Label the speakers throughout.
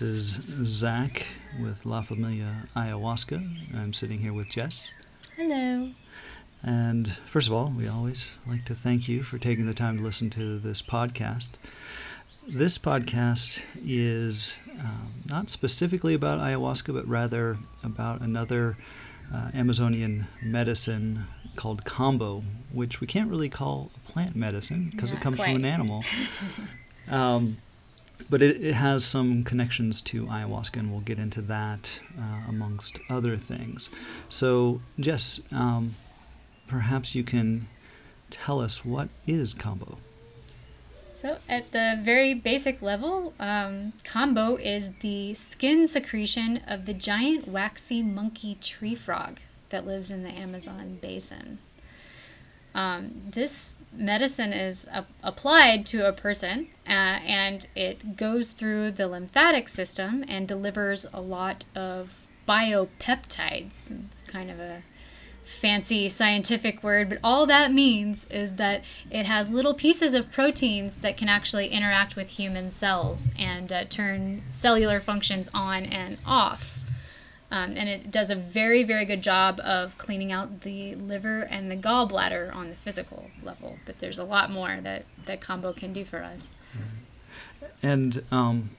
Speaker 1: This is Zach with La Familia Ayahuasca. I'm sitting here with Jess.
Speaker 2: Hello.
Speaker 1: And first of all, we always like to thank you for taking the time to listen to this podcast. This podcast is um, not specifically about ayahuasca, but rather about another uh, Amazonian medicine called Kambo, which we can't really call a plant medicine because it comes
Speaker 2: quite.
Speaker 1: from an animal. um, but it, it has some connections to ayahuasca, and we'll get into that uh, amongst other things. So, Jess, um, perhaps you can tell us what is Kambo.
Speaker 2: So, at the very basic level, um, Kambo is the skin secretion of the giant waxy monkey tree frog that lives in the Amazon basin. Um, this medicine is a- applied to a person uh, and it goes through the lymphatic system and delivers a lot of biopeptides. It's kind of a fancy scientific word, but all that means is that it has little pieces of proteins that can actually interact with human cells and uh, turn cellular functions on and off. Um, and it does a very, very good job of cleaning out the liver and the gallbladder on the physical level. But there's a lot more that, that Kambo can do for us.
Speaker 1: And um,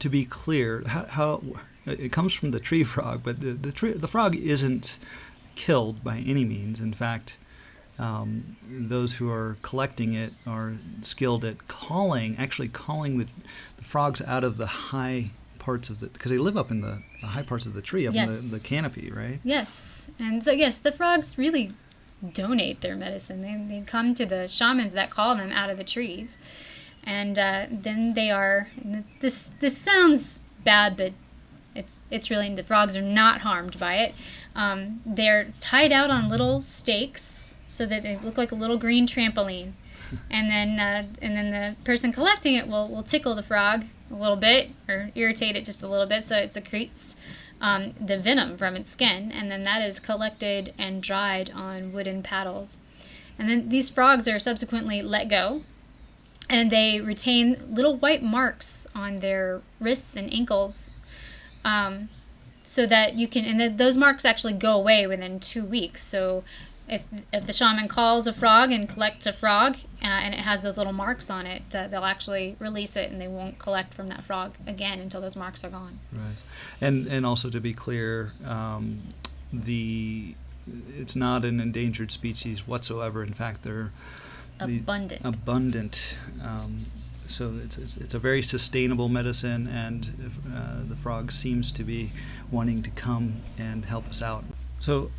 Speaker 1: to be clear, how, how it comes from the tree frog, but the the, tree, the frog isn't killed by any means. In fact, um, those who are collecting it are skilled at calling, actually calling the, the frogs out of the high parts of the because they live up in the, the high parts of the tree, up in
Speaker 2: Yes.
Speaker 1: the, the canopy, right?
Speaker 2: Yes. And so, yes, the frogs really donate their medicine. They, they come to the shamans that call them out of the trees. And uh, then they are, this, this sounds bad, but it's, it's really, the frogs are not harmed by it. Um, they're tied out on little stakes so that they look like a little green trampoline. And then, uh, and then the person collecting it will, will tickle the frog a little bit or irritate it just a little bit so it secretes um, the venom from its skin, and then that is collected and dried on wooden paddles. And then these frogs are subsequently let go, and they retain little white marks on their wrists and ankles, um, so that you can. And th- those marks actually go away within two weeks. So. If, if the shaman calls a frog and collects a frog uh, and it has those little marks on it, uh, they'll actually release it and they won't collect from that frog again until those marks are gone.
Speaker 1: Right. And and also to be clear, um, the it's not an endangered species whatsoever. In fact, they're the-
Speaker 2: Abundant.
Speaker 1: abundant. Um, so it's, it's, it's a very sustainable medicine, and if, uh, the frog seems to be wanting to come and help us out. So,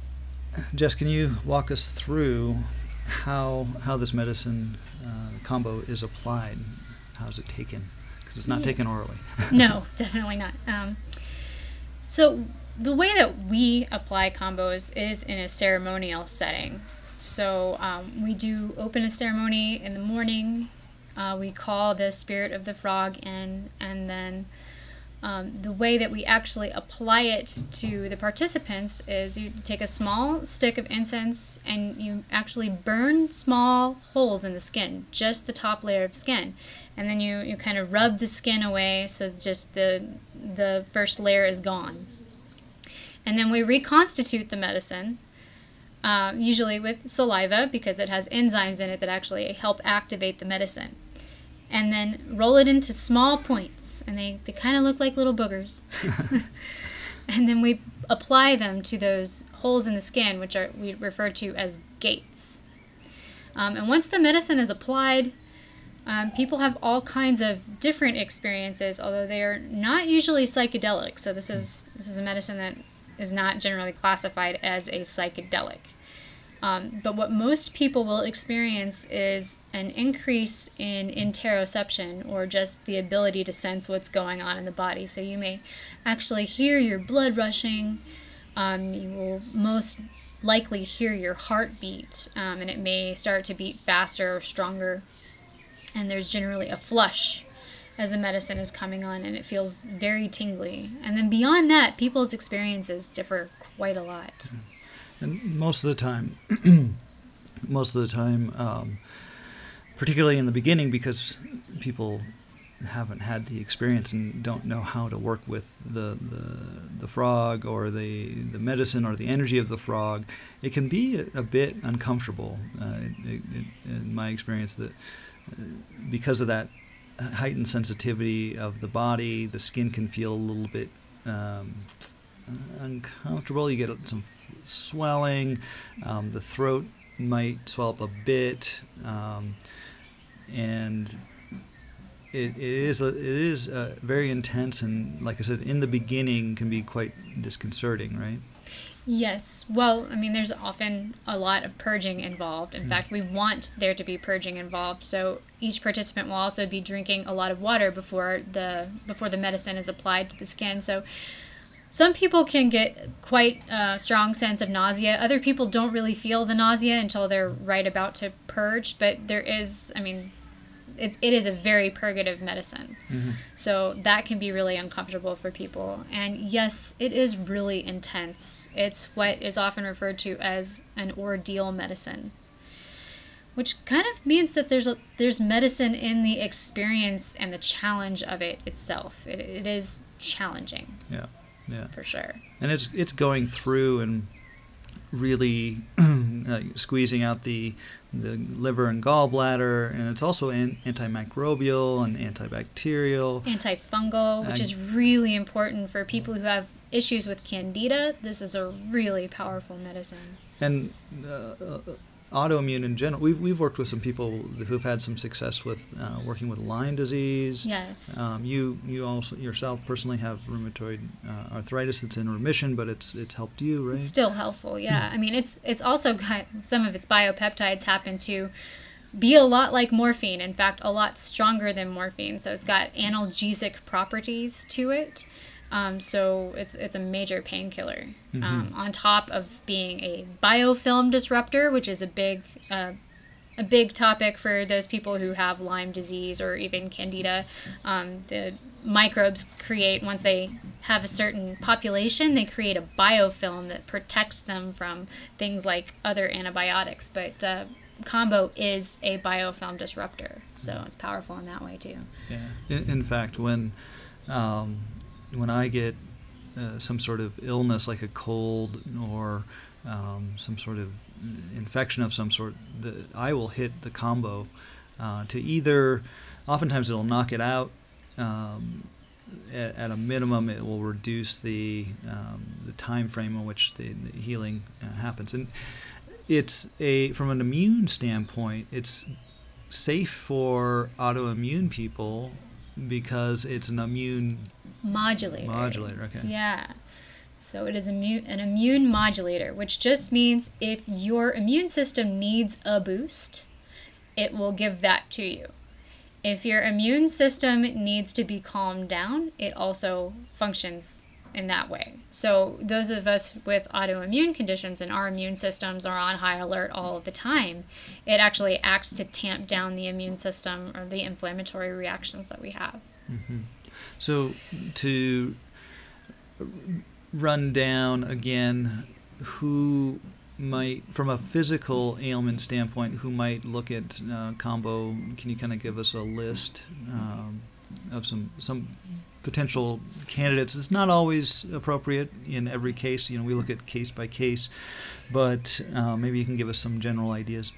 Speaker 1: Jess, can you walk us through how how this medicine uh, Kambo is applied? How's it taken? Because it's not taken orally.
Speaker 2: No, definitely not. Um, so the way that we apply Kambos is in a ceremonial setting. So um, we do open a ceremony in the morning. Uh, we call the spirit of the frog in, and then um, the way that we actually apply it to the participants is you take a small stick of incense and you actually burn small holes in the skin, just the top layer of skin, and then you, you kind of rub the skin away so just the the first layer is gone. And then we reconstitute the medicine, uh, usually with saliva because it has enzymes in it that actually help activate the medicine and then roll it into small points and they, they kind of look like little boogers. And then we apply them to those holes in the skin which are we refer to as gates. Um, and once the medicine is applied um, people have all kinds of different experiences although they are not usually psychedelic. So this is this is a medicine that is not generally classified as a psychedelic um, but what most people will experience is an increase in interoception or just the ability to sense what's going on in the body. So you may actually hear your blood rushing. Um, you will most likely hear your heartbeat, um, and it may start to beat faster or stronger. And there's generally a flush as the medicine is coming on, and it feels very tingly. And then beyond that, people's experiences differ quite a lot.
Speaker 1: And most of the time, most of the time, um, particularly in the beginning, because people haven't had the experience and don't know how to work with the the, the frog or the the medicine or the energy of the frog, it can be a, a bit uncomfortable. Uh, it, it, in my experience, that uh, because of that heightened sensitivity of the body, the skin can feel a little bit. Um, uncomfortable. You get some swelling. Um, the throat might swell up a bit, um, and it, it is a, it is a very intense and, like I said, in the beginning can be quite disconcerting, right?
Speaker 2: Yes. Well, I mean, there's often a lot of purging involved. In mm. fact, we want there to be purging involved. So each participant will also be drinking a lot of water before the before the medicine is applied to the skin. So some people can get quite a strong sense of nausea. Other people don't really feel the nausea until they're right about to purge. But there is, I mean, it, it is a very purgative medicine. Mm-hmm. So that can be really uncomfortable for people. And yes, it is really intense. It's what is often referred to as an ordeal medicine. Which kind of means that there's a, there's medicine in the experience and the challenge of it itself. It, it is challenging.
Speaker 1: Yeah, yeah,
Speaker 2: for sure.
Speaker 1: And it's it's going through and really uh, squeezing out the the liver and gallbladder, and it's also an- antimicrobial and antibacterial,
Speaker 2: antifungal, which is really important for people who have issues with candida. This is a really powerful medicine.
Speaker 1: And uh, autoimmune in general. We've, we've worked with some people who've had some success with uh, working with Lyme disease.
Speaker 2: Yes.
Speaker 1: Um, you you also yourself personally have rheumatoid uh, arthritis that's in remission, but it's it's helped you, right?
Speaker 2: It's still helpful, yeah. I mean, it's it's also got some of its biopeptides happen to be a lot like morphine. In fact, a lot stronger than morphine. So it's got analgesic properties to it. Um, so it's it's a major painkiller. Mm-hmm. Um, on top of being a biofilm disruptor, which is a big uh, a big topic for those people who have Lyme disease or even Candida. Um, the microbes create once they have a certain population, they create a biofilm that protects them from things like other antibiotics. But uh, Kambo is a biofilm disruptor, so it's powerful in that way too.
Speaker 1: Yeah. In, in fact, when um, when I get uh, some sort of illness like a cold or um, some sort of infection of some sort, the, I will hit the Kambo uh, to either, oftentimes it'll knock it out. Um, at, at, a minimum, it will reduce the um, the time frame in which the, the healing uh, happens, and it's a from an immune standpoint, it's safe for autoimmune people because it's an immune
Speaker 2: modulator.
Speaker 1: Modulator, okay.
Speaker 2: Yeah. So it is immune, an immune modulator, which just means if your immune system needs a boost, it will give that to you. If your immune system needs to be calmed down, it also functions in that way. So those of us with autoimmune conditions and our immune systems are on high alert all of the time, it actually acts to tamp down the immune system or the inflammatory reactions that we have.
Speaker 1: Mm-hmm. So to run down again who might, from a physical ailment standpoint, who might look at uh, Kambo? Can you kind of give us a list um, of some some potential candidates? It's not always appropriate in every case. You know, we look at case by case, but uh, maybe you can give us some general ideas.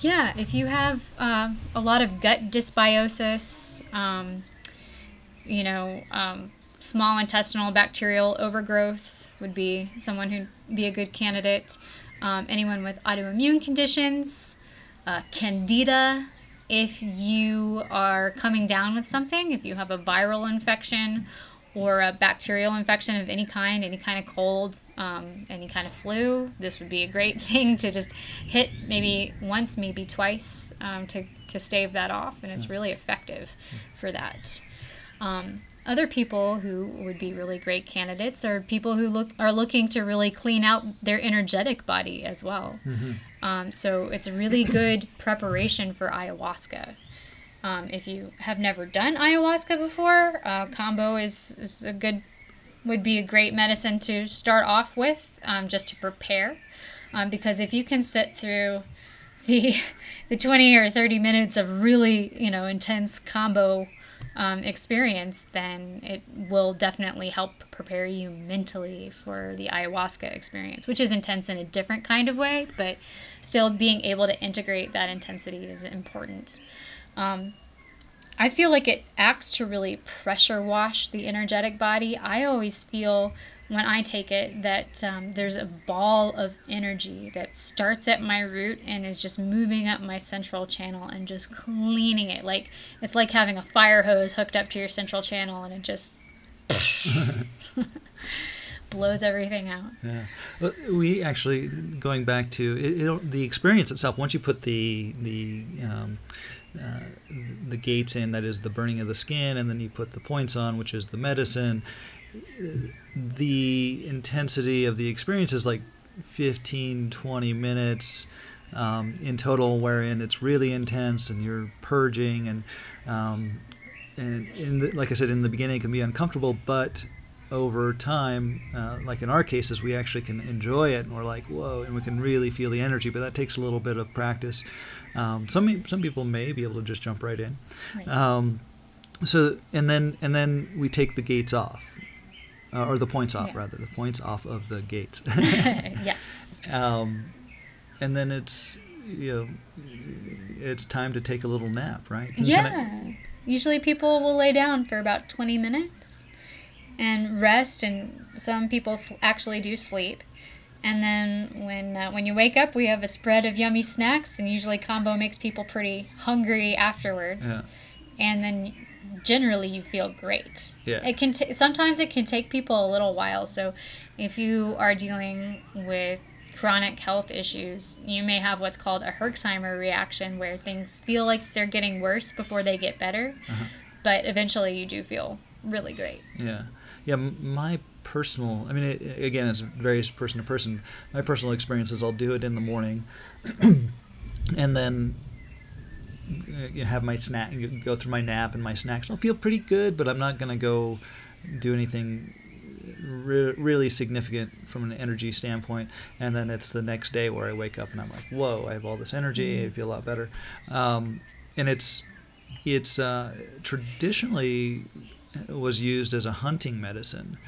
Speaker 2: yeah, if you have uh, a lot of gut dysbiosis. Um, you know, um, small intestinal bacterial overgrowth would be someone who'd be a good candidate. Um, anyone with autoimmune conditions, uh, candida, if you are coming down with something, if you have a viral infection or a bacterial infection of any kind, any kind of cold, um, any kind of flu, this would be a great thing to just hit maybe once, maybe twice um, to, to stave that off. And it's really effective for that. Um, other people who would be really great candidates are people who look are looking to really clean out their energetic body as well. Mm-hmm. Um, so it's a really good preparation for ayahuasca. Um, if you have never done ayahuasca before, uh, Kambo is, is a good would be a great medicine to start off with, um, just to prepare. Um, because if you can sit through the the 20 or 30 minutes of really you know intense Kambo um, experience, then it will definitely help prepare you mentally for the ayahuasca experience, which is intense in a different kind of way, but still being able to integrate that intensity is important. Um, I feel like it acts to really pressure wash the energetic body. I always feel when I take it that um, there's a ball of energy that starts at my root and is just moving up my central channel and just cleaning it. Like it's like having a fire hose hooked up to your central channel and it just blows everything out.
Speaker 1: Yeah, we actually going back to it, it, the experience itself. Once you put the the um, uh, the gates in, that is the burning of the skin, and then you put the points on, which is the medicine the intensity of the experience is like 15, 20 minutes um, in total, wherein it's really intense and you're purging and um, and in the, like I said in the beginning, it can be uncomfortable, but over time, uh, like in our cases, we actually can enjoy it, and we're like, whoa, and we can really feel the energy. But that takes a little bit of practice. Um, some some people may be able to just jump right in. Right. Um, so and then and then we take the gates off uh, or the points off yeah. rather, the points off of the gates.
Speaker 2: yes.
Speaker 1: Um, and then it's you know it's time to take a little nap, right?
Speaker 2: yeah. Usually people will lay down for about twenty minutes and rest, and some people actually do sleep. And then when uh, when you wake up, we have a spread of yummy snacks, and usually Kambo makes people pretty hungry afterwards. Yeah. And then generally you feel great.
Speaker 1: Yeah.
Speaker 2: It can t- sometimes it can take people a little while. So if you are dealing with chronic health issues, you may have what's called a Herxheimer reaction where things feel like they're getting worse before they get better. Uh-huh. But eventually you do feel really great.
Speaker 1: Yeah. Yeah, my personal, I mean, it, again, it's varies person to person. My personal experience is I'll do it in the morning and then have my snack, go through my nap and my snacks. I'll feel pretty good, but I'm not going to go do anything re- really significant from an energy standpoint. And then it's the next day where I wake up and I'm like, whoa, I have all this energy. I feel a lot better. Um, and it's it's uh, traditionally was used as a hunting medicine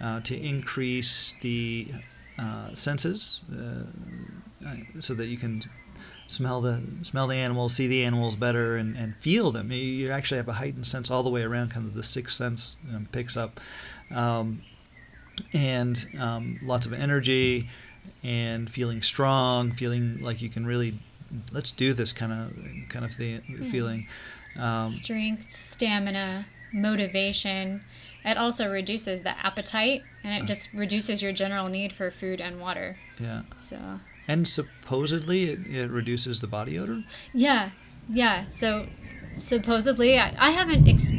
Speaker 1: uh, to increase the uh, senses uh, so that you can smell the smell the animals, see the animals better, and, and feel them. You actually have a heightened sense all the way around. Kind of the sixth sense um, picks up, um, and um, lots of energy, and feeling strong, feeling like you can really let's do this kind of kind of the yeah. feeling.
Speaker 2: Um, Strength, stamina, motivation. It also reduces the appetite, and it uh. just reduces your general need for food and water.
Speaker 1: Yeah.
Speaker 2: So
Speaker 1: and supposedly it, it reduces the body odor?
Speaker 2: Yeah, yeah. So supposedly, I, I haven't, ex-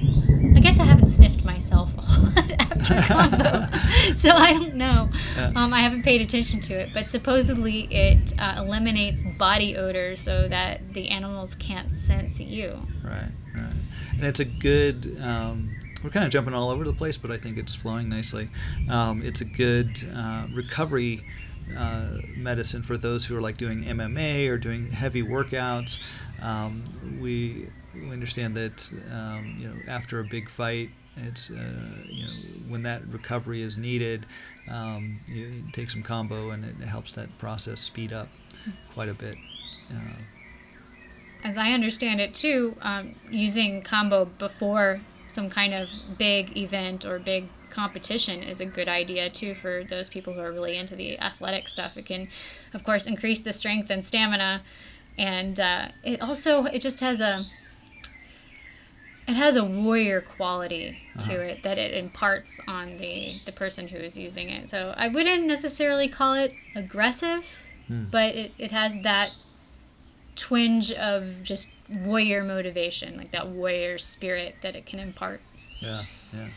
Speaker 2: I guess I haven't sniffed myself a whole lot after Kambo. so I don't know. Yeah. Um, I haven't paid attention to it. But supposedly it uh, eliminates body odor so that the animals can't sense you.
Speaker 1: Right, right. And it's a good. Um, we're kind of jumping all over the place, but I think it's flowing nicely. Um, it's a good uh, recovery uh, medicine for those who are like doing MMA or doing heavy workouts. Um, we, we understand that um, you know after a big fight, it's uh, you know when that recovery is needed, um, you, you, take some Kambo and it helps that process speed up quite a bit. Uh,
Speaker 2: As I understand it too, um, using Kambo before some kind of big event or big competition is a good idea too for those people who are really into the athletic stuff. It can, of course, increase the strength and stamina, and uh, it also it just has a it has a warrior quality to uh-huh. it that it imparts on the the person who is using it. So I wouldn't necessarily call it aggressive, hmm. but it, it has that twinge of just warrior motivation, like that warrior spirit that it can impart.
Speaker 1: Yeah, yeah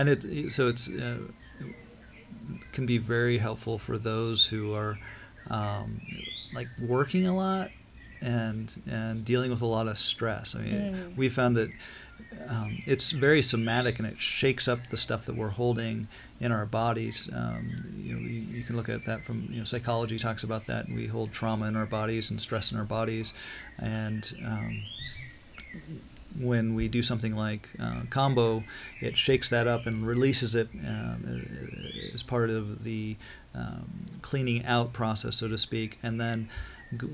Speaker 1: and it so it's uh, can be very helpful for those who are um, like working a lot and and dealing with a lot of stress. I mean, mm. we found that um, it's very somatic and it shakes up the stuff that we're holding in our bodies. Um, you know, you, you, can look at that from you know psychology talks about that. We hold trauma in our bodies and stress in our bodies, and um, when we do something like uh, Kambo, it shakes that up and releases it um, as part of the um, cleaning out process, so to speak. And then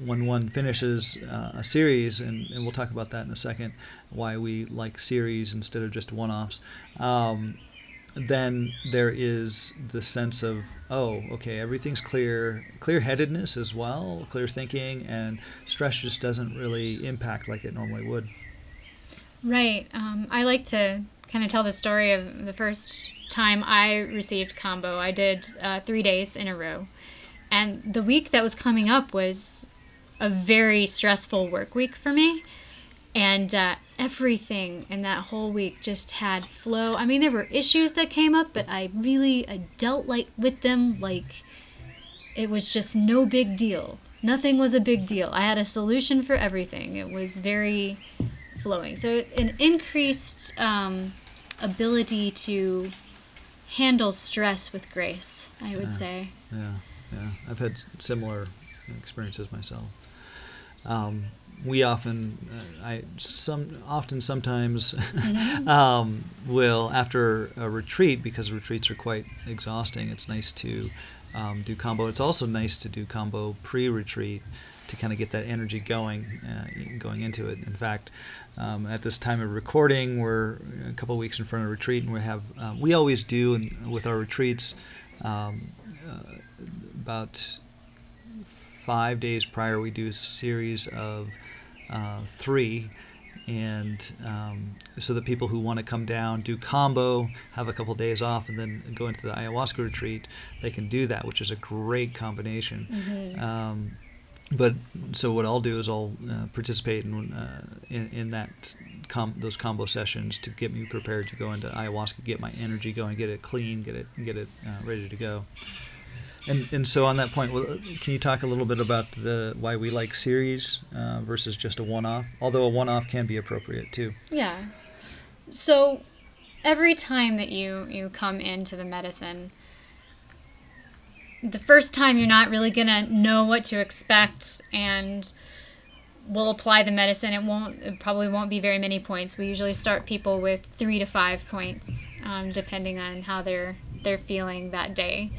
Speaker 1: when one finishes uh, a series, and, and, we'll talk about that in a second, why we like series instead of just one offs, um, then there is the sense of, oh, okay, everything's clear, clear headedness as well, clear thinking, and stress just doesn't really impact like it normally would.
Speaker 2: Right. Um, I like to kind of tell the story of the first time I received Kambo. I did uh, three days in a row. And the week that was coming up was a very stressful work week for me. And uh, everything in that whole week just had flow. I mean, there were issues that came up, but I really I dealt like with them like it was just no big deal. Nothing was a big deal. I had a solution for everything. It was very flowing. So an increased um, ability to handle stress with grace, I would
Speaker 1: yeah,
Speaker 2: say.
Speaker 1: Yeah, yeah. I've had similar experiences myself. Um, we often, uh, I some often sometimes mm-hmm. um, will after a retreat because retreats are quite exhausting. It's nice to um, do Kambo. It's also nice to do Kambo pre-retreat to kind of get that energy going, uh, going into it. In fact, um, at this time of recording, we're a couple weeks in front of retreat, and we have um, we always do and with our retreats um, uh, about five days prior we do a series of uh, three and um, so the people who want to come down do Kambo have a couple days off and then go into the ayahuasca retreat they can do that which is a great combination mm-hmm. um, but so what I'll do is I'll uh, participate in, uh, in, in that com- those Kambo sessions to get me prepared to go into ayahuasca, get my energy going, get it clean, get it get it uh, ready to go. And and so on that point, well, can you talk a little bit about the why we like series uh, versus just a one-off? Although a one-off can be appropriate too.
Speaker 2: Yeah. So every time that you you come into the medicine the first time you're not really going to know what to expect and we'll apply the medicine. It won't it probably won't be very many points. We usually start people with three to five points um, depending on how they're they're feeling that day.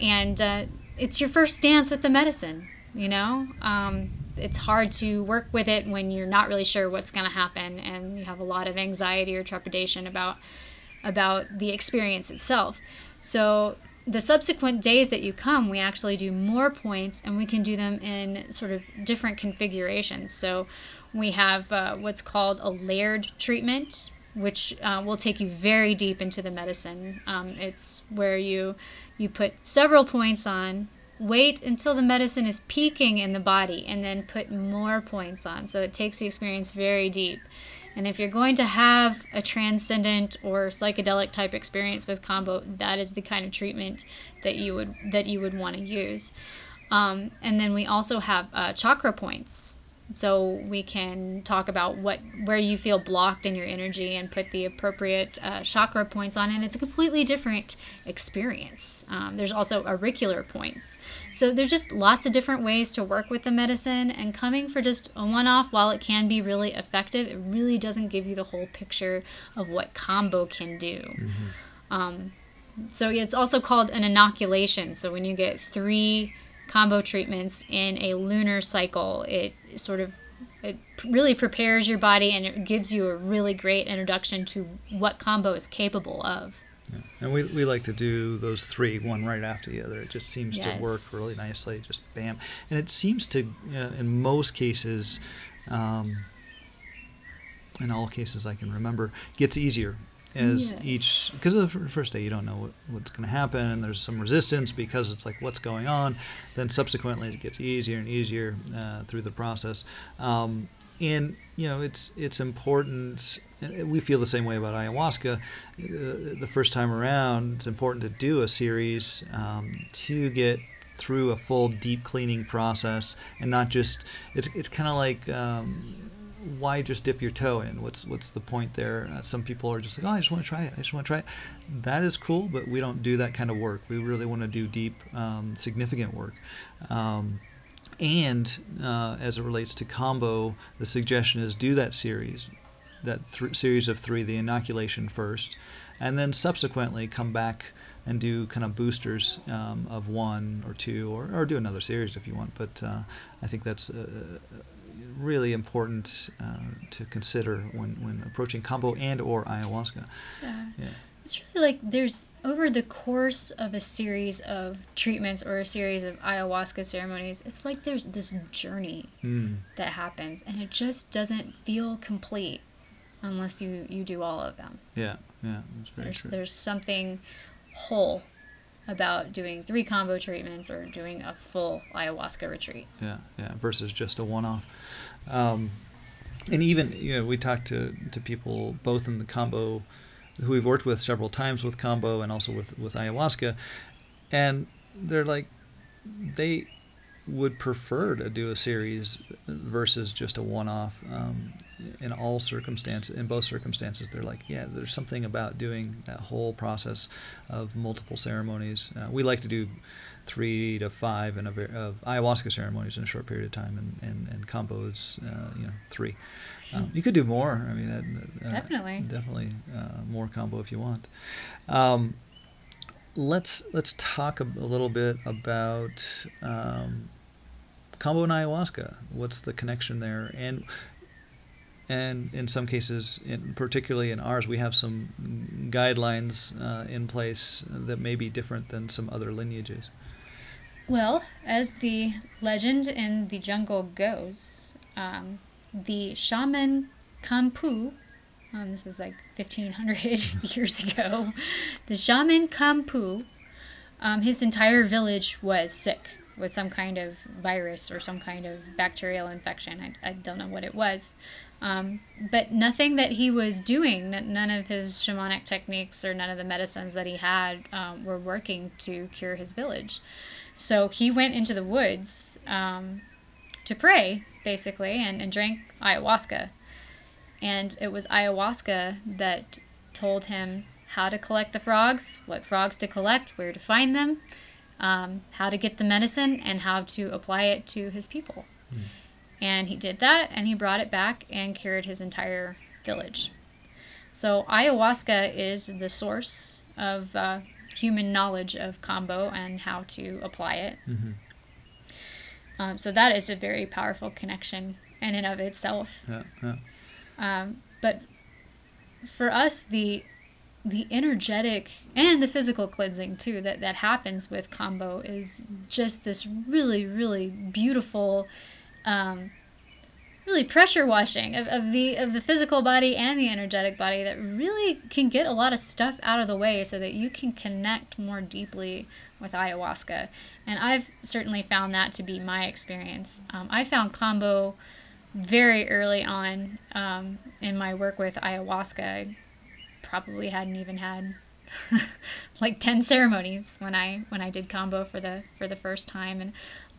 Speaker 2: And uh, it's your first dance with the medicine you know? Um, it's hard to work with it when you're not really sure what's going to happen and you have a lot of anxiety or trepidation about about the experience itself. So the subsequent days that you come, we actually do more points and we can do them in sort of different configurations. So we have uh, what's called a layered treatment, which uh, will take you very deep into the medicine. Um, it's where you you put several points on, wait until the medicine is peaking in the body, and then put more points on. So it takes the experience very deep. And if you're going to have a transcendent or psychedelic type experience with Kambo, that is the kind of treatment that you would that you would want to use. Um, and then we also have uh, chakra points so we can talk about what where you feel blocked in your energy and put the appropriate uh, chakra points on and it's a completely different experience um, there's also auricular points so there's just lots of different ways to work with the medicine and coming for just a one-off while it can be really effective it really doesn't give you the whole picture of what Kambo can do mm-hmm. um, so it's also called an inoculation so when you get three Kambo treatments in a lunar cycle. It sort of it really prepares your body and it gives you a really great introduction to what Kambo is capable of.
Speaker 1: Yeah. And we, we like to do those three, one right after the other. It just seems yes. to work really nicely. Just bam. And it seems to, uh, in most cases, um, in all cases I can remember, gets easier as yes. each because the first day you don't know what, what's going to happen and there's some resistance because it's like what's going on? Then subsequently it gets easier and easier uh, through the process. Um, and you know it's it's important we feel the same way about ayahuasca. Uh, the first time around it's important to do a series um, to get through a full deep cleaning process and not just it's it's kind of like um, why just dip your toe in? What's what's the point there? Uh, some people are just like, oh, I just want to try it. I just want to try it. That is cool, but we don't do that kind of work. We really want to do deep, um, significant work. Um, and uh, as it relates to Kambo, the suggestion is do that series. that th- series of three, the inoculation first, and then subsequently come back and do kind of boosters um, of one or two, or, or do another series if you want. But uh, I think that's really important uh, to consider when, when approaching Kambo and or ayahuasca.
Speaker 2: Yeah. yeah. It's really like there's over the course of a series of treatments or a series of ayahuasca ceremonies, it's like there's this journey mm. that happens and it just doesn't feel complete unless you, you do all of them.
Speaker 1: Yeah, yeah, that's very
Speaker 2: there's,
Speaker 1: true.
Speaker 2: There's something whole about doing three Kambo treatments or doing a full ayahuasca retreat.
Speaker 1: Yeah, yeah, versus just a one off. Um, and even, you know, we talked to, to people both in the Kambo who we've worked with several times with Kambo and also with, with ayahuasca, and they're like, they would prefer to do a series versus just a one off. Um, in all circumstances, in both circumstances, they're like, yeah, there's something about doing that whole process of multiple ceremonies. Uh, we like to do three to five in a of ayahuasca ceremonies in a short period of time, and and, and Kambos, uh, you know, three. Um, you could do more. I mean,
Speaker 2: uh, definitely,
Speaker 1: definitely uh, more kambo if you want. Um, let's let's talk a, a little bit about um, kambo and ayahuasca. What's the connection there? And and in some cases, in, particularly in ours, we have some guidelines uh, in place that may be different than some other lineages.
Speaker 2: Well, as the legend in the jungle goes, um, the shaman Kampu, um, this is like 1500 years ago, the shaman Kampu, um, his entire village was sick with some kind of virus or some kind of bacterial infection. I, I don't know what it was. Um, but nothing that he was doing, none of his shamanic techniques or none of the medicines that he had um, were working to cure his village. So he went into the woods um, to pray, basically, and, and drank ayahuasca. And it was ayahuasca that told him how to collect the frogs, what frogs to collect, where to find them, um, how to get the medicine, and how to apply it to his people. Mm. And he did that and he brought it back and cured his entire village. So, ayahuasca is the source of uh, human knowledge of Kambo and how to apply it. Mm-hmm. Um, so, that is a very powerful connection in and of itself.
Speaker 1: Yeah, yeah.
Speaker 2: Um, but for us, the the energetic and the physical cleansing too that, that happens with Kambo is just this really really beautiful um, really pressure washing of, of the of the physical body and the energetic body that really can get a lot of stuff out of the way so that you can connect more deeply with ayahuasca. And i've certainly found that to be my experience. Um, i found Kambo very early on um, in my work with ayahuasca. I probably hadn't even had like 10 ceremonies when i when i did Kambo for the for the first time. And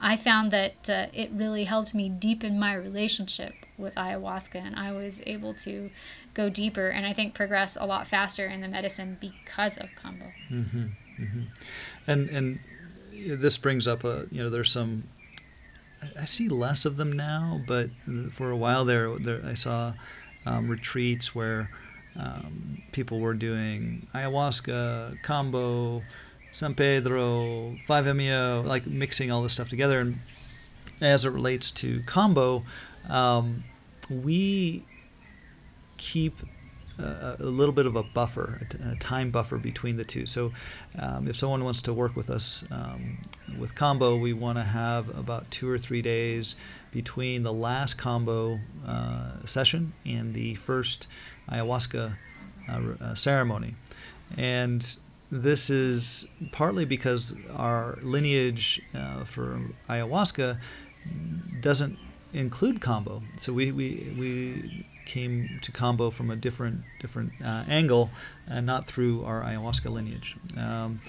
Speaker 2: I found that uh, it really helped me deepen my relationship with ayahuasca, and I was able to go deeper and I think progress a lot faster in the medicine because of Kambo.
Speaker 1: Mm-hmm, mm-hmm. And and this brings up a you know there's some I see less of them now, but for a while there, there I saw um, retreats where um, people were doing ayahuasca, kambo, San Pedro, 5-MeO, like mixing all this stuff together. And as it relates to Kambo, um, we keep a, a, little bit of a buffer, a, time buffer between the two. So, um, if someone wants to work with us um, with Kambo, we want to have about two or three days between the last Kambo uh, session and the first ayahuasca uh, uh, ceremony. And this is partly because our lineage uh, for ayahuasca doesn't include Kambo. So we, we, we came to Kambo from a different different uh, angle and not through our ayahuasca lineage. Um,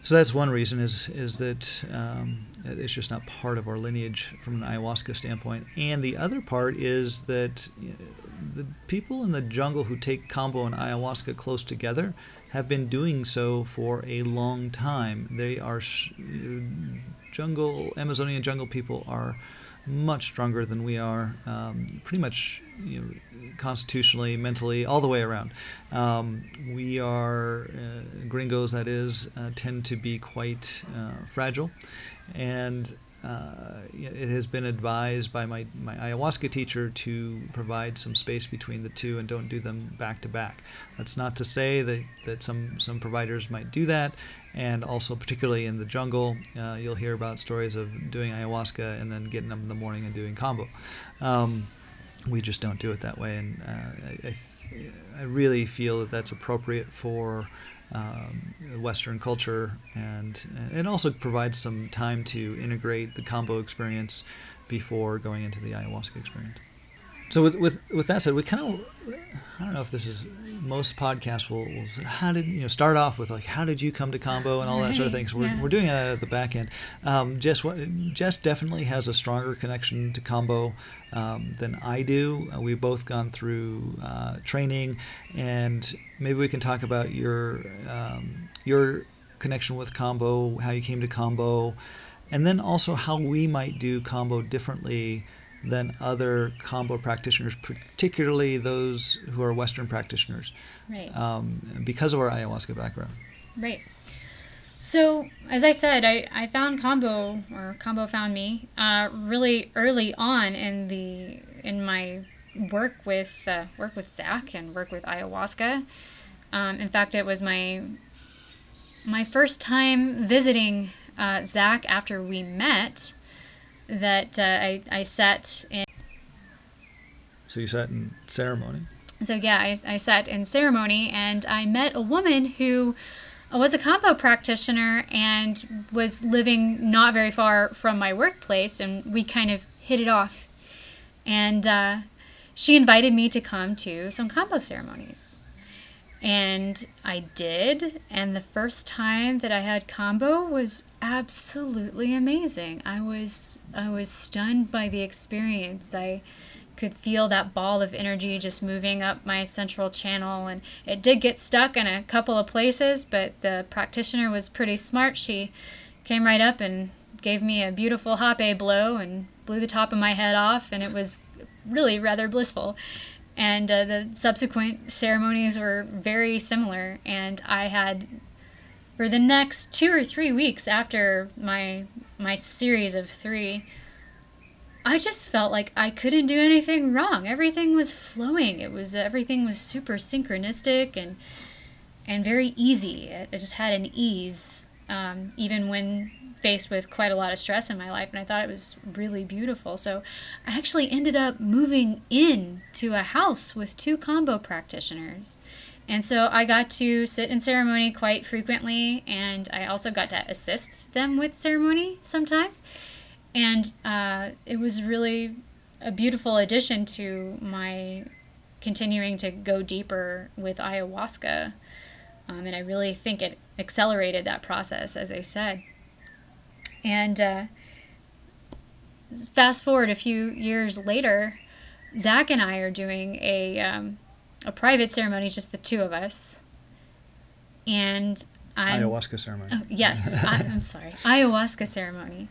Speaker 1: so that's one reason is is that um, it's just not part of our lineage from an ayahuasca standpoint. And the other part is that the people in the jungle who take Kambo and ayahuasca close together have been doing so for a long time. They are jungle Amazonian jungle people are much stronger than we are, um, pretty much you know, constitutionally, mentally, all the way around. Um, we are, uh, gringos that is, uh, tend to be quite uh, fragile. And uh, it has been advised by my, my ayahuasca teacher to provide some space between the two and don't do them back to back. That's not to say that, that some, some providers might do that, and also, particularly in the jungle, uh, you'll hear about stories of doing ayahuasca and then getting up in the morning and doing Kambo. Um, we just don't do it that way, and uh, I, I, th- I really feel that that's appropriate for um, Western culture, and it also provides some time to integrate the Kambo experience before going into the ayahuasca experience. So with with, with that said, we kind of I don't know if this is most podcasts will, will how did you know start off with like how did you come to Kambo and all that sort of things. We're,
Speaker 2: yeah.
Speaker 1: we're doing that at the back end. Um, Jess what, Jess definitely has a stronger connection to Kambo um, than I do. Uh, we've both gone through uh, training, and maybe we can talk about your um, your connection with Kambo, how you came to Kambo, and then also how we might do Kambo differently than other Kambo practitioners, particularly those who are Western practitioners,
Speaker 2: Right.
Speaker 1: um, because of our ayahuasca background.
Speaker 2: Right. So, as I said, I, I found Kambo or Kambo found me uh, really early on in the in my work with uh, work with Zach and work with ayahuasca. Um, in fact, it was my my first time visiting uh, Zach after we met. That uh, I I sat in.
Speaker 1: So you sat in ceremony.
Speaker 2: So yeah, I, I sat in ceremony and I met a woman who was a Kambo practitioner and was living not very far from my workplace, and we kind of hit it off. And uh, she invited me to come to some Kambo ceremonies. And I did, and the first time that I had Kambo was absolutely amazing. I was I was stunned by the experience. I could feel that ball of energy just moving up my central channel and it did get stuck in a couple of places but the practitioner was pretty smart she came right up and gave me a beautiful hape blow and blew the top of my head off and it was really rather blissful and uh, the subsequent ceremonies were very similar and i had for the next two or three weeks after my my series of three I just felt like I couldn't do anything wrong. Everything was flowing. It was everything was super synchronistic and and very easy. It, it just had an ease, um, even when faced with quite a lot of stress in my life. And I thought it was really beautiful. So I actually ended up moving in to a house with two Kambo practitioners. And so I got to sit in ceremony quite frequently, and I also got to assist them with ceremony sometimes and uh, it was really a beautiful addition to my continuing to go deeper with ayahuasca um, and i really think it accelerated that process as i said and uh, fast forward a few years later zach and i are doing a, um, a private ceremony just the two of us and I'm,
Speaker 1: ayahuasca ceremony.
Speaker 2: Oh, yes, I, I'm sorry. Ayahuasca ceremony.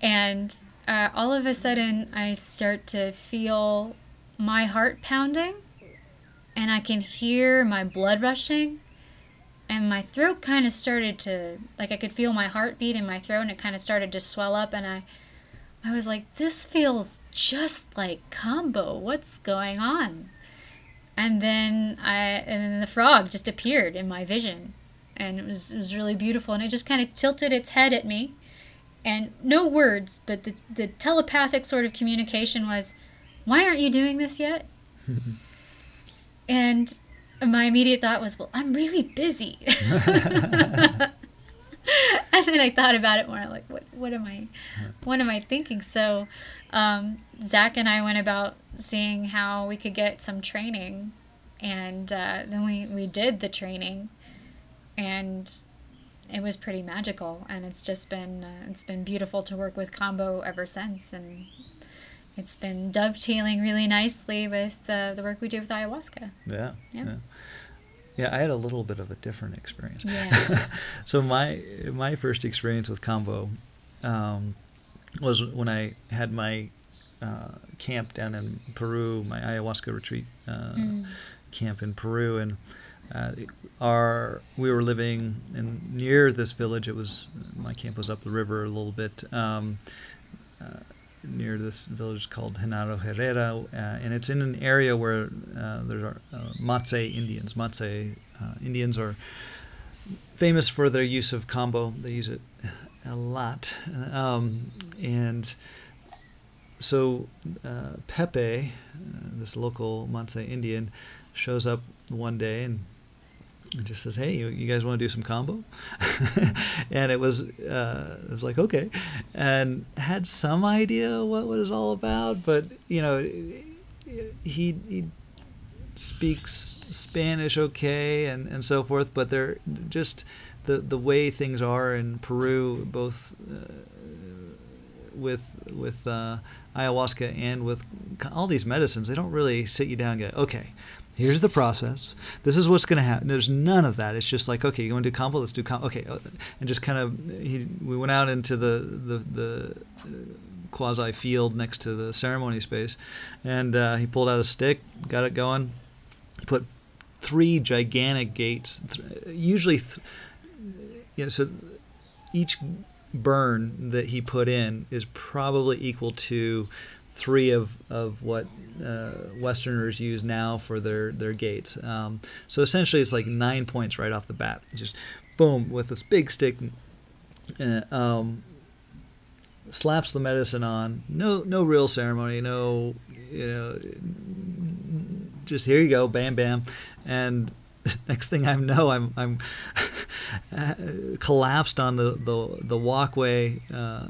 Speaker 2: And uh, all of a sudden, I start to feel my heart pounding, and I can hear my blood rushing, and my throat kind of started to like I could feel my heartbeat in my throat, and it kind of started to swell up, and I, I was like, this feels just like Kambo. What's going on? And then I and then the frog just appeared in my vision, and it was it was really beautiful, and it just kind of tilted its head at me and no words, but the, the telepathic sort of communication was, Why aren't you doing this yet? and my immediate thought was, Well, I'm really busy. and then I thought about it more like, What, what am I, what am I thinking? So, um, Zach and I went about seeing how we could get some training, and uh, then we, we did the training, and it was pretty magical and it's just been uh, it's been beautiful to work with Kambo ever since and it's been dovetailing really nicely with uh, the work we do with ayahuasca
Speaker 1: Yeah,
Speaker 2: Yeah.
Speaker 1: yeah. Yeah, I had a little bit of a different experience.
Speaker 2: Yeah.
Speaker 1: so my my first experience with Kambo um, was when I had my uh, camp down in Peru, my ayahuasca retreat uh,
Speaker 2: Mm.
Speaker 1: camp in Peru, and uh, our we were living in near this village. It was my camp was up the river a little bit. Um, uh, near this village called Genaro Herrera, uh, and it's in an area where uh, there are uh, Matse Indians. Matse Indians are famous for their use of Kambo. They use it a lot, um, and so uh, Pepe, uh, this local Matse Indian, shows up one day and and just says, "Hey, you, you guys want to do some Kambo?" and it was uh, it was like okay, and had some idea what it was all about, but you know, he he speaks Spanish okay and, and so forth, but they're just the the way things are in Peru, both uh, with with uh, ayahuasca and with all these medicines, they don't really sit you down and go, okay, here's the process. This is what's going to happen. There's none of that. It's just like, okay, you want to do Kambo? Let's do Kambo. Okay, uh, and just kind of he, we went out into the the the uh, quasi field next to the ceremony space, and uh, he pulled out a stick, got it going, put three gigantic gates, th- usually, th- so each burn that he put in is probably equal to three of, of what uh, Westerners use now for their, their gates. Um, so essentially, it's like nine points right off the bat. Just boom with this big stick. Uh, um, slaps the medicine on. No, no real ceremony. No, you know, just here you go, bam, bam, and next thing I know, I'm I'm collapsed on the the, the walkway uh,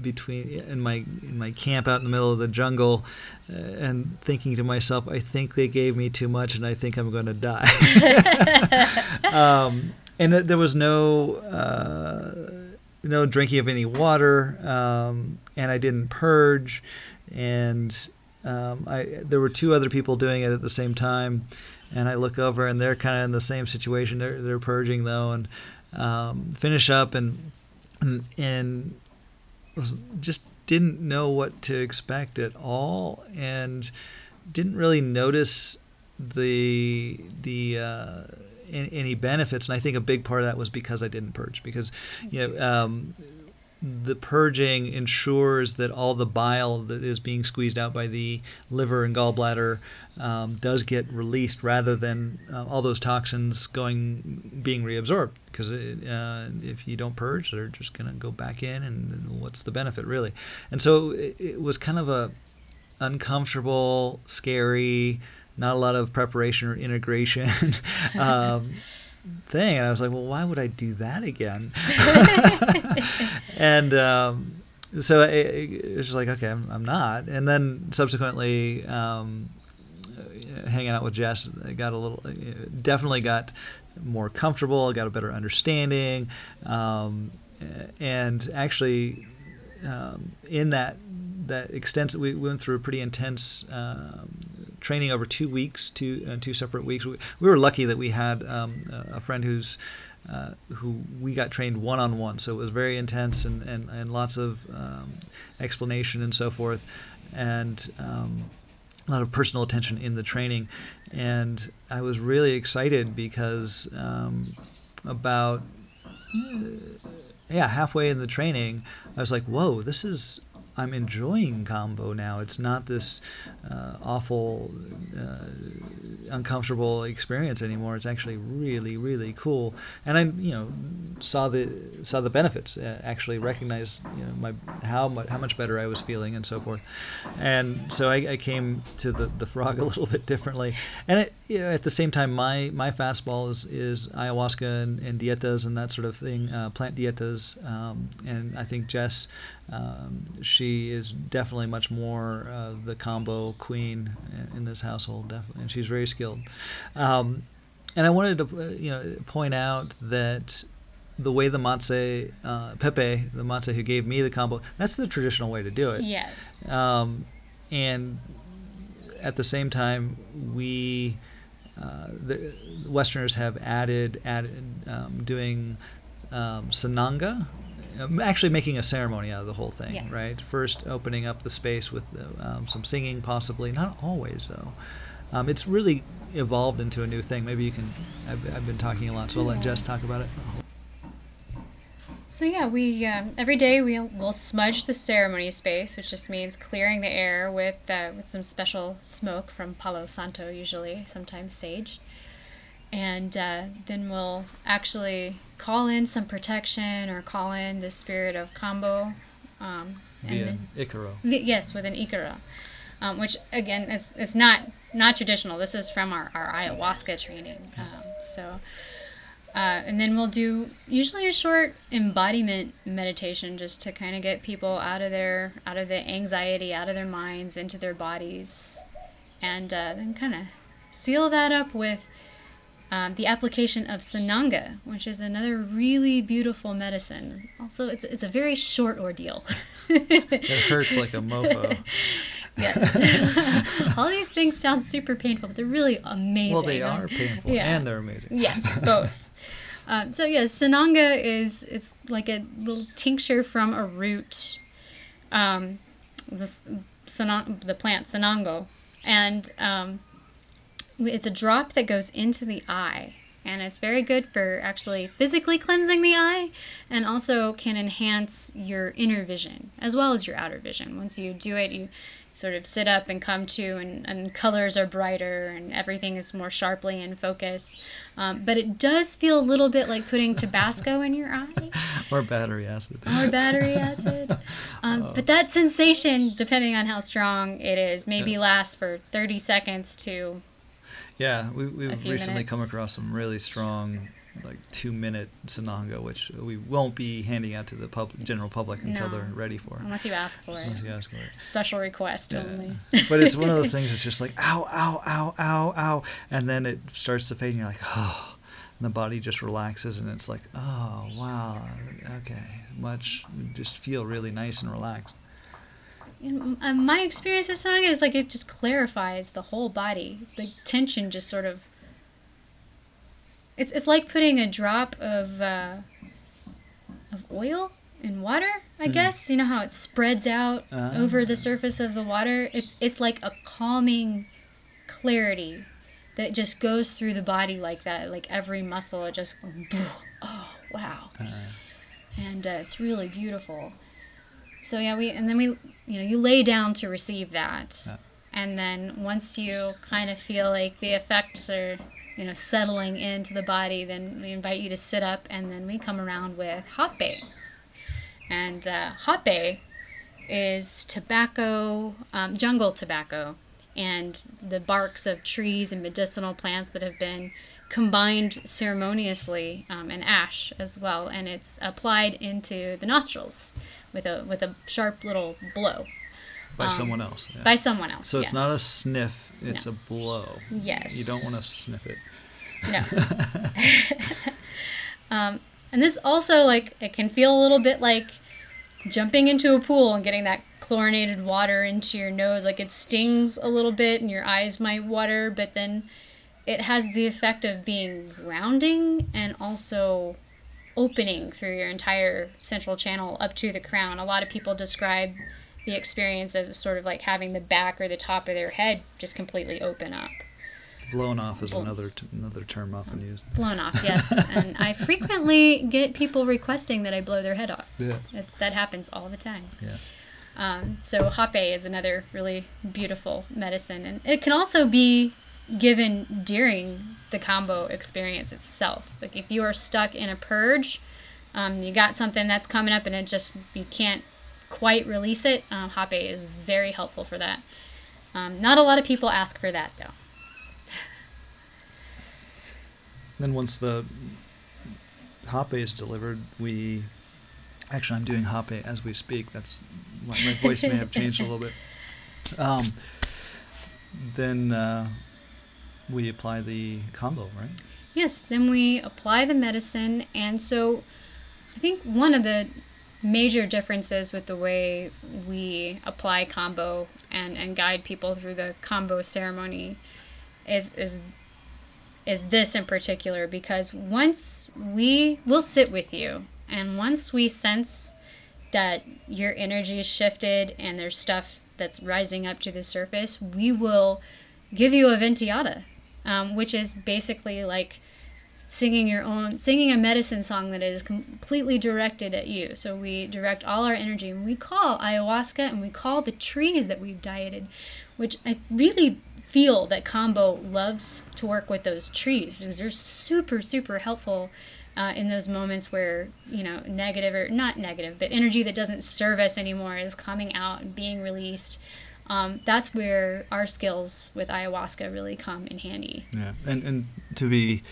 Speaker 1: between in my in my camp out in the middle of the jungle, uh, and thinking to myself, I think they gave me too much, and I think I'm going to die. um, and there was no. Uh, no drinking of any water, um, and I didn't purge, and um, I there were two other people doing it at the same time, and I look over and they're kind of in the same situation. They're they're purging though, and um, finish up and and, and was, just didn't know what to expect at all, and didn't really notice the the uh, any benefits. And I think a big part of that was because I didn't purge because you know. Um, the purging ensures that all the bile that is being squeezed out by the liver and gallbladder um, does get released rather than uh, all those toxins going being reabsorbed. Because uh, if you don't purge they're just going to go back in and what's the benefit really? And so it, it was kind of a uncomfortable scary not a lot of preparation or integration um, thing and i was like well why would i do that again? And um, so it, it was like okay I'm, I'm, not. And then subsequently um, hanging out with jess i got a little definitely got more comfortable got a better understanding um, and actually um, in that that extensive we went through a pretty intense um, training over two weeks, two uh, two separate weeks. We, we, were lucky that we had um, a friend who's uh, who we got trained one on one, so it was very intense and, and, and lots of um, explanation and so forth, and um, a lot of personal attention in the training. And I was really excited because um, about yeah halfway in the training, I was like, whoa, this is I'm enjoying Kambo now. It's not this uh, awful, uh, uncomfortable experience anymore. It's actually really, really cool. And I, you know, saw the saw the benefits. Uh, actually recognized, you know, my how much how much better I was feeling and so forth. And so I, I came to the, the frog a little bit differently. And it, you know, at the same time, my my fastball is is ayahuasca and, and dietas and that sort of thing, uh, plant dietas. Um, and I think Jess um, she is definitely much more uh, the Kambo queen in this household, definitely, and she's very skilled. Um, and I wanted to, uh, you know, point out that the way the matse uh, Pepe, the matse who gave me the Kambo, that's the traditional way to do it.
Speaker 2: Yes.
Speaker 1: Um, and at the same time, we uh, the Westerners have added added um, doing um, sananga actually making a ceremony out of the whole thing,
Speaker 2: Yes.
Speaker 1: right? First, opening up the space with um, some singing, possibly. Not always, though. Um, it's really evolved into a new thing. Maybe you can. I've, I've been talking a lot, so I'll let Jess talk about it.
Speaker 2: So yeah, we um, every day we'll, we'll smudge the ceremony space, which just means clearing the air with uh, with some special smoke from Palo Santo, usually sometimes sage, and uh, then we'll actually call in some protection or call in the spirit of Kambo, um, then-
Speaker 1: Icaro.
Speaker 2: Yes, with an ikaro um, which again, it's it's not not traditional. This is from our, our ayahuasca training. Um, so, uh, and then we'll do usually a short embodiment meditation just to kind of get people out of their out of the anxiety, out of their minds, into their bodies, and uh, then kind of seal that up with. Um, the application of sananga, which is another really beautiful medicine. Also, it's, it's a very short ordeal.
Speaker 1: It hurts like a mofo.
Speaker 2: Yes. All these things sound super painful, but they're really amazing.
Speaker 1: well, they are painful
Speaker 2: Yeah.
Speaker 1: and they're amazing.
Speaker 2: Yes, both. um, so yes, sananga is it's like a little tincture from a root, um, this sanang, the plant sanango, and um, it's a drop that goes into the eye. And it's very good for actually physically cleansing the eye and also can enhance your inner vision as well as your outer vision. Once you do it, you sort of sit up and come to, and, and colors are brighter and everything is more sharply in focus. Um, but it does feel a little bit like putting Tabasco in your eye
Speaker 1: Or battery acid.
Speaker 2: or battery acid. Um, But that sensation, depending on how strong it is, maybe lasts for 30 seconds to
Speaker 1: Yeah, we, we've recently come across some really strong, like two minute Sananga, which we won't be handing out to the pub- general public until
Speaker 2: No.
Speaker 1: they're ready for.
Speaker 2: unless you ask for it.
Speaker 1: Unless you ask for it.
Speaker 2: Special request only.
Speaker 1: but it's one of those things that's just like ow, ow, ow, ow, ow, and then it starts to fade, and you're like, oh, and the body just relaxes, and it's like, oh, wow, okay, much, just feel really nice and relaxed.
Speaker 2: In, uh, my experience of Sananga is like it just clarifies the whole body. The tension just sort of. It's, it's like putting a drop of uh, of oil in water. I guess you know how it spreads out
Speaker 1: Ah.
Speaker 2: over the surface of the water. It's it's like a calming clarity that just goes through the body like that. Like every muscle, it just oh wow, and uh, it's really beautiful. So yeah, we and then we you know you lay down to receive that,
Speaker 1: Yeah.
Speaker 2: and then once you kind of feel like the effects are you know settling into the body, then we invite you to sit up, and then we come around with hape, and uh, hape is tobacco, um, jungle tobacco, and the barks of trees and medicinal plants that have been combined ceremoniously um, and ash as well, and it's applied into the nostrils with a with a sharp little blow
Speaker 1: By
Speaker 2: Um,
Speaker 1: someone else. yeah.
Speaker 2: by someone else.
Speaker 1: so it's not a sniff; it's
Speaker 2: No.
Speaker 1: a blow.
Speaker 2: Yes.
Speaker 1: You don't want to sniff it.
Speaker 2: No. um, and this also like it can feel a little bit like jumping into a pool and getting that chlorinated water into your nose. Like it stings a little bit and your eyes might water, but then it has the effect of being grounding and also opening through your entire central channel up to the crown. A lot of people describe the experience of sort of like having the back or the top of their head just completely open up.
Speaker 1: Blown off is another t- another term often used.
Speaker 2: Blown off, yes. and I frequently get people requesting that I blow their head off.
Speaker 1: Yeah.
Speaker 2: That, that happens all the time.
Speaker 1: Yeah.
Speaker 2: Um, so hape is another really beautiful medicine, and it can also be given during the Kambo experience itself. Like if you are stuck in a purge, um, you got something that's coming up, and it just you can't quite release it. Um, hape is very helpful for that. Um, not a lot of people ask for that though.
Speaker 1: Then once the hape is delivered, we actually I'm doing hape as we speak. That's my, my voice may have changed a little bit. Um, then uh, we apply the Kambo, right?
Speaker 2: Yes, then we apply the medicine. And so I think one of the major differences with the way we apply Kambo and, and guide people through the Kambo ceremony is is is this in particular because once we will sit with you And once we sense that your energy is shifted and there's stuff that's rising up to the surface, we will give you a venteata, um, which is basically like singing your own singing a medicine song that is completely directed at you. So we direct all our energy and we call ayahuasca and we call the trees that we've dieted which i really feel that Kambo loves to work with those trees because they're super super helpful uh, in those moments where you know negative or not negative but energy that doesn't serve us anymore is coming out and being released um, that's where our skills with ayahuasca really come in handy
Speaker 1: yeah and and to be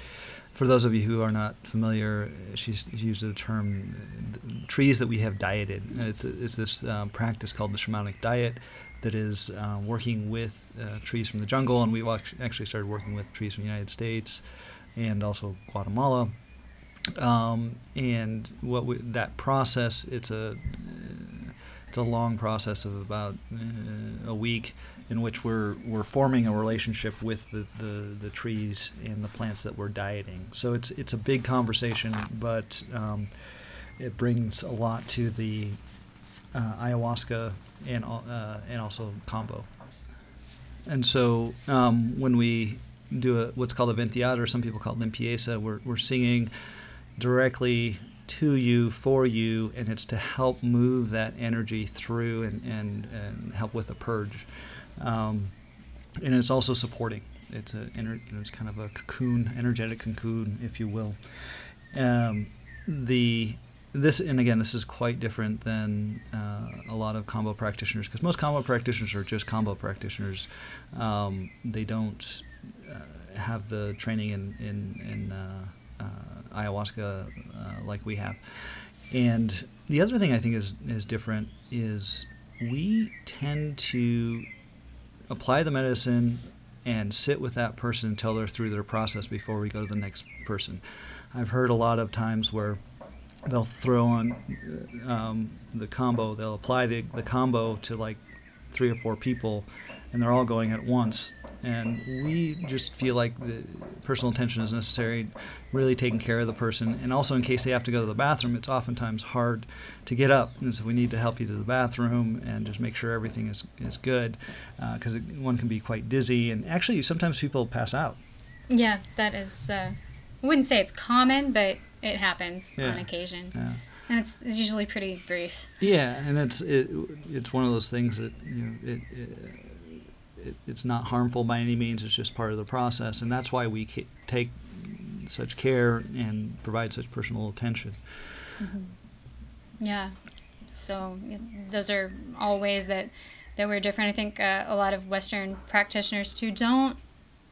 Speaker 1: for those of you who are not familiar, she's used the term trees that we have dieted. It's, it's this um, practice called the shamanic diet that is um, working with uh, trees from the jungle, and we've actually started working with trees from the United States and also Guatemala. Um, and what we, that process, it's a it's a long process of about uh, a week in which we're we're forming a relationship with the, the, the trees and the plants that we're dieting. So it's it's a big conversation, but um, it brings a lot to the uh, ayahuasca and uh, and also Kambo. And so um, when we do a, what's called a venteata, or some people call it limpieza, we're, we're singing directly to you, for you, and it's to help move that energy through and, and, and help with a purge. Um, and it's also supporting. It's a it's kind of a cocoon, energetic cocoon, if you will. Um, the this and again, this is quite different than uh, a lot of Kambo practitioners because most Kambo practitioners are just Kambo practitioners. Um, they don't uh, have the training in in, in uh, uh ayahuasca uh, like we have. And the other thing I think is is different is we tend to apply the medicine and sit with that person until they're through their process before we go to the next person. I've heard a lot of times where they'll throw on um, the Kambo, they'll apply the, the kambo to like three or four people, and they're all going at once. And we just feel like the personal attention is necessary really taking care of the person. And also in case they have to go to the bathroom it's oftentimes hard to get up. And so we need to help you to the bathroom and just make sure everything is, is good because uh, one can be quite dizzy. And actually sometimes people pass out.
Speaker 2: Yeah that is uh, i wouldn't say it's common but it happens yeah. on occasion. yeah. and it's, it's usually pretty brief.
Speaker 1: Yeah and it's it, it's one of those things that you know it, it it, it's not harmful by any means. It's just part of the process, and that's why we take such care and provide such personal attention.
Speaker 2: Mm-hmm. Yeah. So those are all ways that that we're different. I think uh, a lot of Western practitioners too don't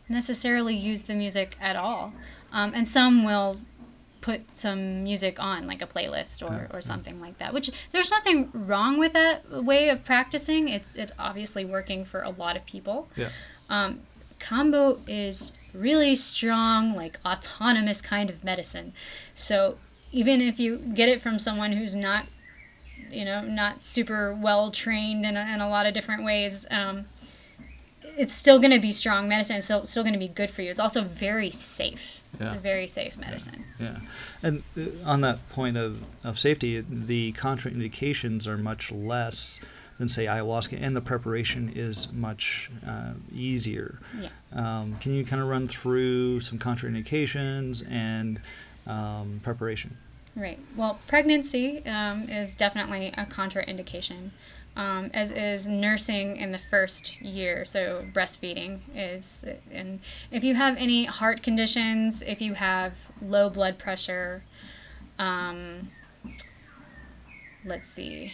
Speaker 2: necessarily use the music at all, um, and some will put some music on like a playlist or, or something like that which there's nothing wrong with that way of practicing. It's it's obviously working for a lot of people.
Speaker 1: Yeah.
Speaker 2: Um, kambo is really strong like autonomous kind of medicine. So even if you get it from someone who's not you know not super well trained in a, in a lot of different ways um, it's still going to be strong medicine. It's still, still going to be good for you. It's also very safe. Yeah. It's a very safe medicine.
Speaker 1: Yeah. yeah. And uh, on that point of, of safety, the contraindications are much less than, say, ayahuasca, and the preparation is much uh, easier.
Speaker 2: Yeah.
Speaker 1: Um, can you kind of run through some contraindications and um, preparation?
Speaker 2: Right. Well, pregnancy um, is definitely a contraindication um, as is nursing in the first year. So breastfeeding is, and if you have any heart conditions, if you have low blood pressure, um, let's see,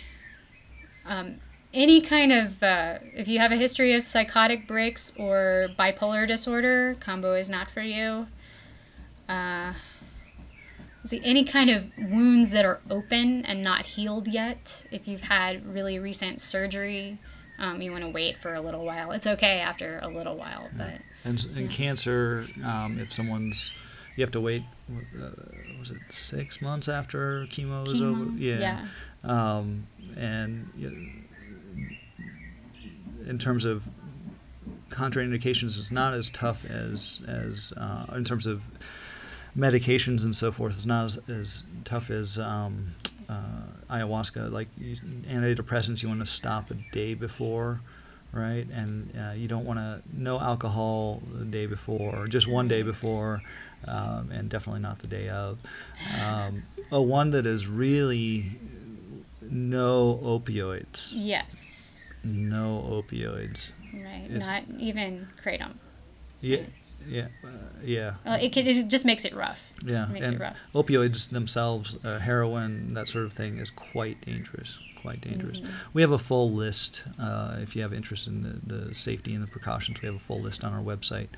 Speaker 2: um, any kind of, uh, if you have a history of psychotic breaks or bipolar disorder, Kambo is not for you. Uh, see any kind of wounds that are open and not healed yet if you've had really recent surgery um, you want to wait for a little while it's okay after a little while but yeah.
Speaker 1: and, and yeah. cancer um, if someone's you have to wait uh, was it six months after chemo,
Speaker 2: is
Speaker 1: over
Speaker 2: yeah,
Speaker 1: yeah. Um, and in terms of contraindications it's not as tough as as uh, in terms of medications and so forth is not as, as tough as um, uh, ayahuasca. Like you, antidepressants, you want to stop a day before, right? And uh, you don't want to no alcohol the day before, or just one day before, um, and definitely not the day of. Um, a one that is really no opioids.
Speaker 2: Yes.
Speaker 1: No opioids.
Speaker 2: Right.
Speaker 1: It's-
Speaker 2: Not even kratom.
Speaker 1: Yeah, yeah, uh, yeah.
Speaker 2: It, could, it just makes it rough.
Speaker 1: Yeah, it
Speaker 2: Makes it
Speaker 1: and
Speaker 2: rough.
Speaker 1: opioids themselves, uh, heroin, that sort of thing, is quite dangerous. Quite dangerous.
Speaker 2: Mm-hmm.
Speaker 1: We have a full list. Uh, if you have interest in the, the safety and the precautions, we have a full list on our website,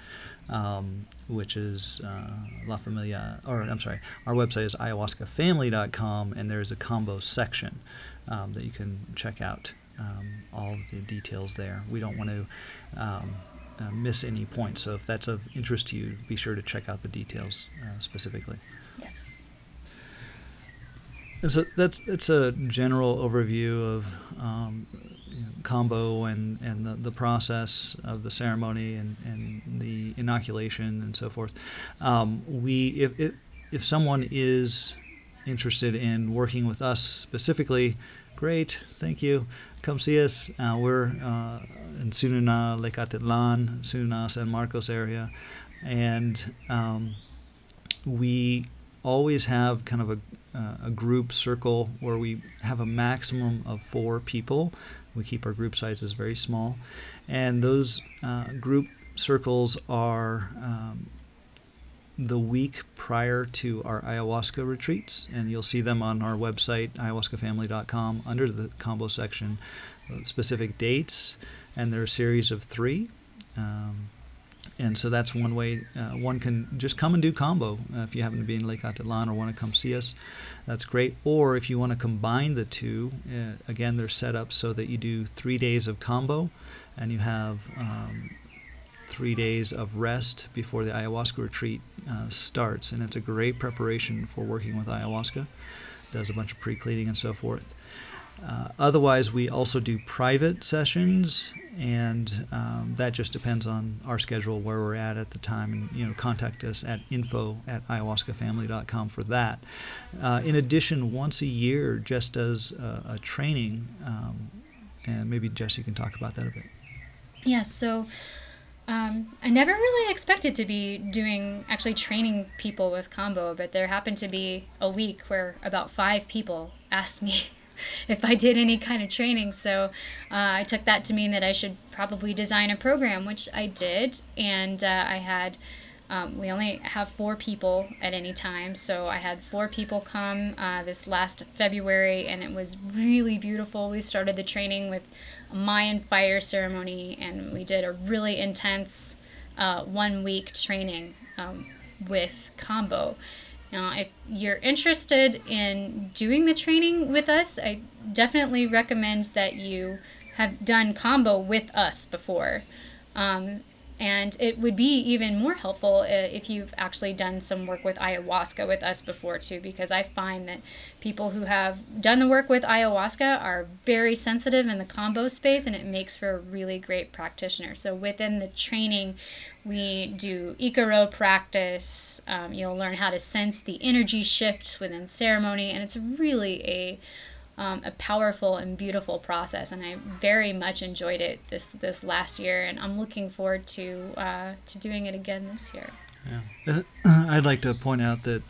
Speaker 1: um, which is uh, La Familia. Or I'm sorry, our website is ayahuascafamily.com, and there's a Kambo section um, that you can check out. Um, all of the details there. We don't want to um, uh, miss any points. So if that's of interest to you, be sure to check out the details uh, specifically.
Speaker 2: Yes.
Speaker 1: And so that's that's a general overview of um, you know, Kambo and, and the, the process of the ceremony and, and the inoculation and so forth. Um, we if, if if someone is interested in working with us specifically, great, thank you. Come see us. Uh, we're uh, in Tzununa, Atitlan, Tzununa, San Marcos area, and um, we always have kind of a, uh, a group circle where we have a maximum of four people. We keep our group sizes very small, and those uh, group circles are um, the week prior to our ayahuasca retreats, and you'll see them on our website, ayahuascafamily.com, under the Kambo section, uh, specific dates, and they're a series of three. Um, and so that's one way uh, one can just come and do Kambo uh, if you happen to be in Lake Atitlan or want to come see us. That's great. Or if you want to combine the two, uh, again, they're set up so that you do three days of Kambo and you have um, three days of rest before the ayahuasca retreat uh, starts. And it's a great preparation for working with ayahuasca. Does a bunch of pre cleaning and so forth. Uh, otherwise, we also do private sessions, and um, that just depends on our schedule, where we're at at the time. And you know, contact us at info at ayahuascafamily.com for that. Uh, in addition, once a year, Jess does a, a training, um, and maybe Jess, you can talk about that a bit.
Speaker 2: Yeah, so um, I never really expected to be doing actually training people with Kambo, but there happened to be a week where about five people asked me if I did any kind of training. So uh, I took that to mean that I should probably design a program, which I did. And uh, I had, um, we only have four people at any time. So I had four people come uh, this last February, and it was really beautiful. We started the training with a Mayan fire ceremony, and we did a really intense uh, one week training um, with Kambo. Now, if you're interested in doing the training with us, I definitely recommend that you have done Kambo with us before. Um, and it would be even more helpful uh, if you've actually done some work with ayahuasca with us before, too, because I find that people who have done the work with ayahuasca are very sensitive in the Kambo space and it makes for a really great practitioner. So within the training, we do Ikaro practice. Um, you'll learn how to sense the energy shifts within ceremony, and it's really a um, a powerful and beautiful process. And I very much enjoyed it this this last year, and I'm looking forward to uh, to doing it again this year.
Speaker 1: Yeah. Uh, I'd like to point out that,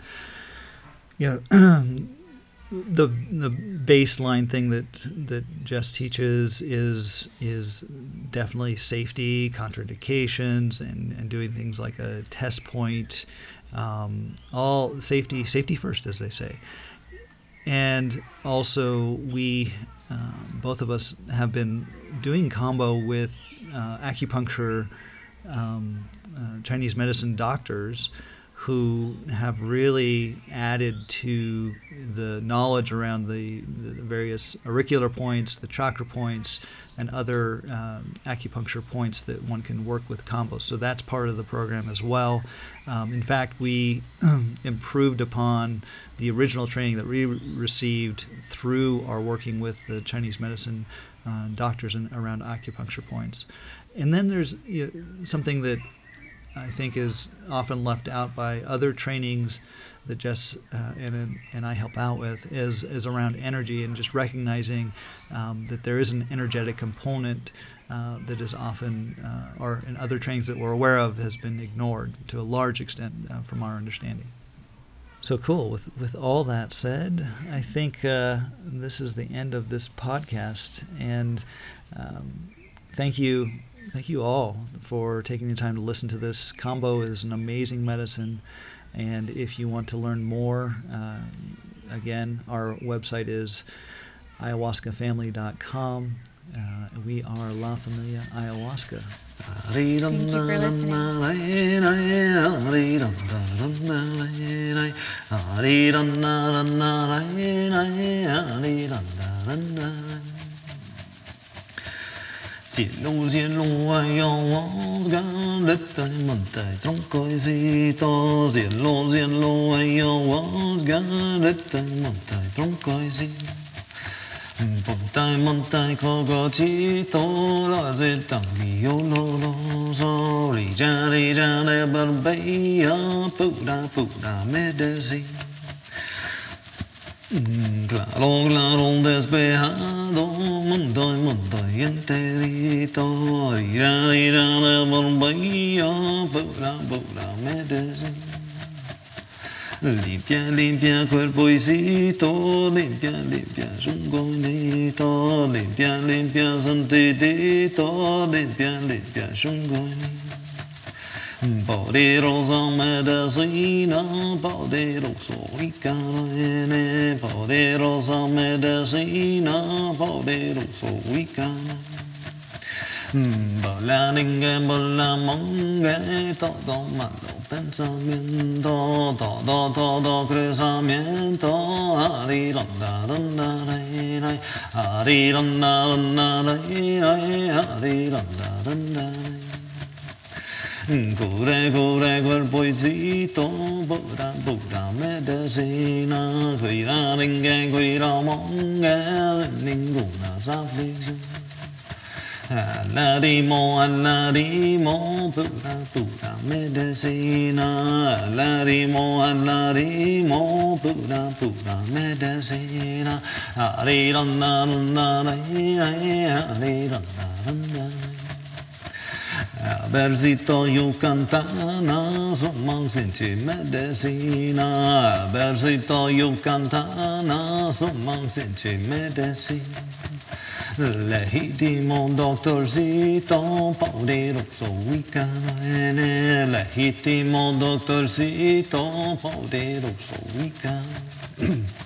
Speaker 1: yeah, the the baseline thing that that Jess teaches is is definitely safety, contraindications, and, and doing things like a test point, um, all safety safety first, as they say. And also, we um, both of us have been doing Kambo with uh, acupuncture, um, uh, Chinese medicine doctors who have really added to the knowledge around the, the various auricular points, the chakra points, and other um, acupuncture points that one can work with Kambos. So that's part of the program as well. Um, in fact, we improved upon the original training that we received through our working with the Chinese medicine uh, doctors and around acupuncture points. And then there's you know, something that I think is often left out by other trainings that Jess uh, and, and I help out with is, is around energy and just recognizing um, that there is an energetic component uh, that is often, uh, or in other trainings that we're aware of, has been ignored to a large extent uh, from our understanding. So cool. With with all that said, I think uh, this is the end of this podcast, and um, thank you, thank you all for taking the time to listen to this. Kambo is an amazing medicine, and if you want to learn more, uh, again, our website is ayahuascafamily.com. Uh, we are La Familia Ayahuasca.
Speaker 2: Thank you for listening.
Speaker 3: Sielung, sielung, ayawans, galetta, mantai, tronkoi, sita. Sielung, sielung, ayawans, galetta, mantai, tronkoi, sita. Pontai, montai, kogochi, tora, zeta, mio, no, no, so. Rija, rija, ne, barbeia, pura, pura, medicina. Claro, claro, un despejado, mundo y mundo y enterito. Irá, irá, la bombayo, pura, pura, Medellín. Limpia, limpia cuerpo cuerpoisito, limpia, limpia chungonito, limpia, limpia santitito, limpia, limpia chungonito. Poderosa medicina, poderoso icane, poderosa medicina, poderoso icane. Bolaninge, bolamonge, todo malo pensamiento, todo, todo cruzamiento, ariranda, danda, ray, ray, ariranda, danda, ray, ray, ariranda. Cure, cure, cuerpoicito, pura, pura medicina, cuida, ringue, cuida, monge, ninguna aflicción. Alarimo, alarimo, pura, pura medicina. Alarimo, alarimo, pura, pura medicina. Ariranda, randa, Versito yucantana, sumang sinchi medicina. Versito yucantana, sumang sinchi medicina. Legitimo doctorcito, poderoso wicana. Legitimo doctorcito, poderoso wicana.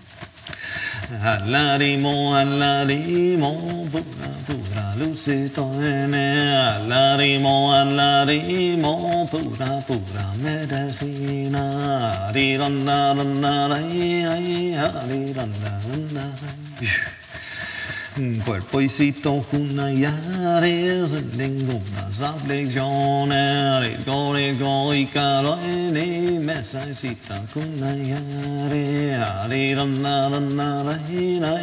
Speaker 3: Alarimo, alarimo, pura, pura lucito ene. Alarimo, alarimo, pura, pura medicina. Ariranda, randa, ray, ray, ariranda, randa, Cuerpo y cito junayades, tengo unas aflicciones, córico y calor en mi mesa y cita junayades, ariran, naran, ariran,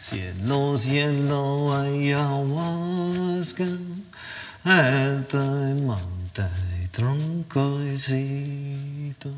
Speaker 3: cielo, cielo, ayahuasca, alta y monta y tronco y cito.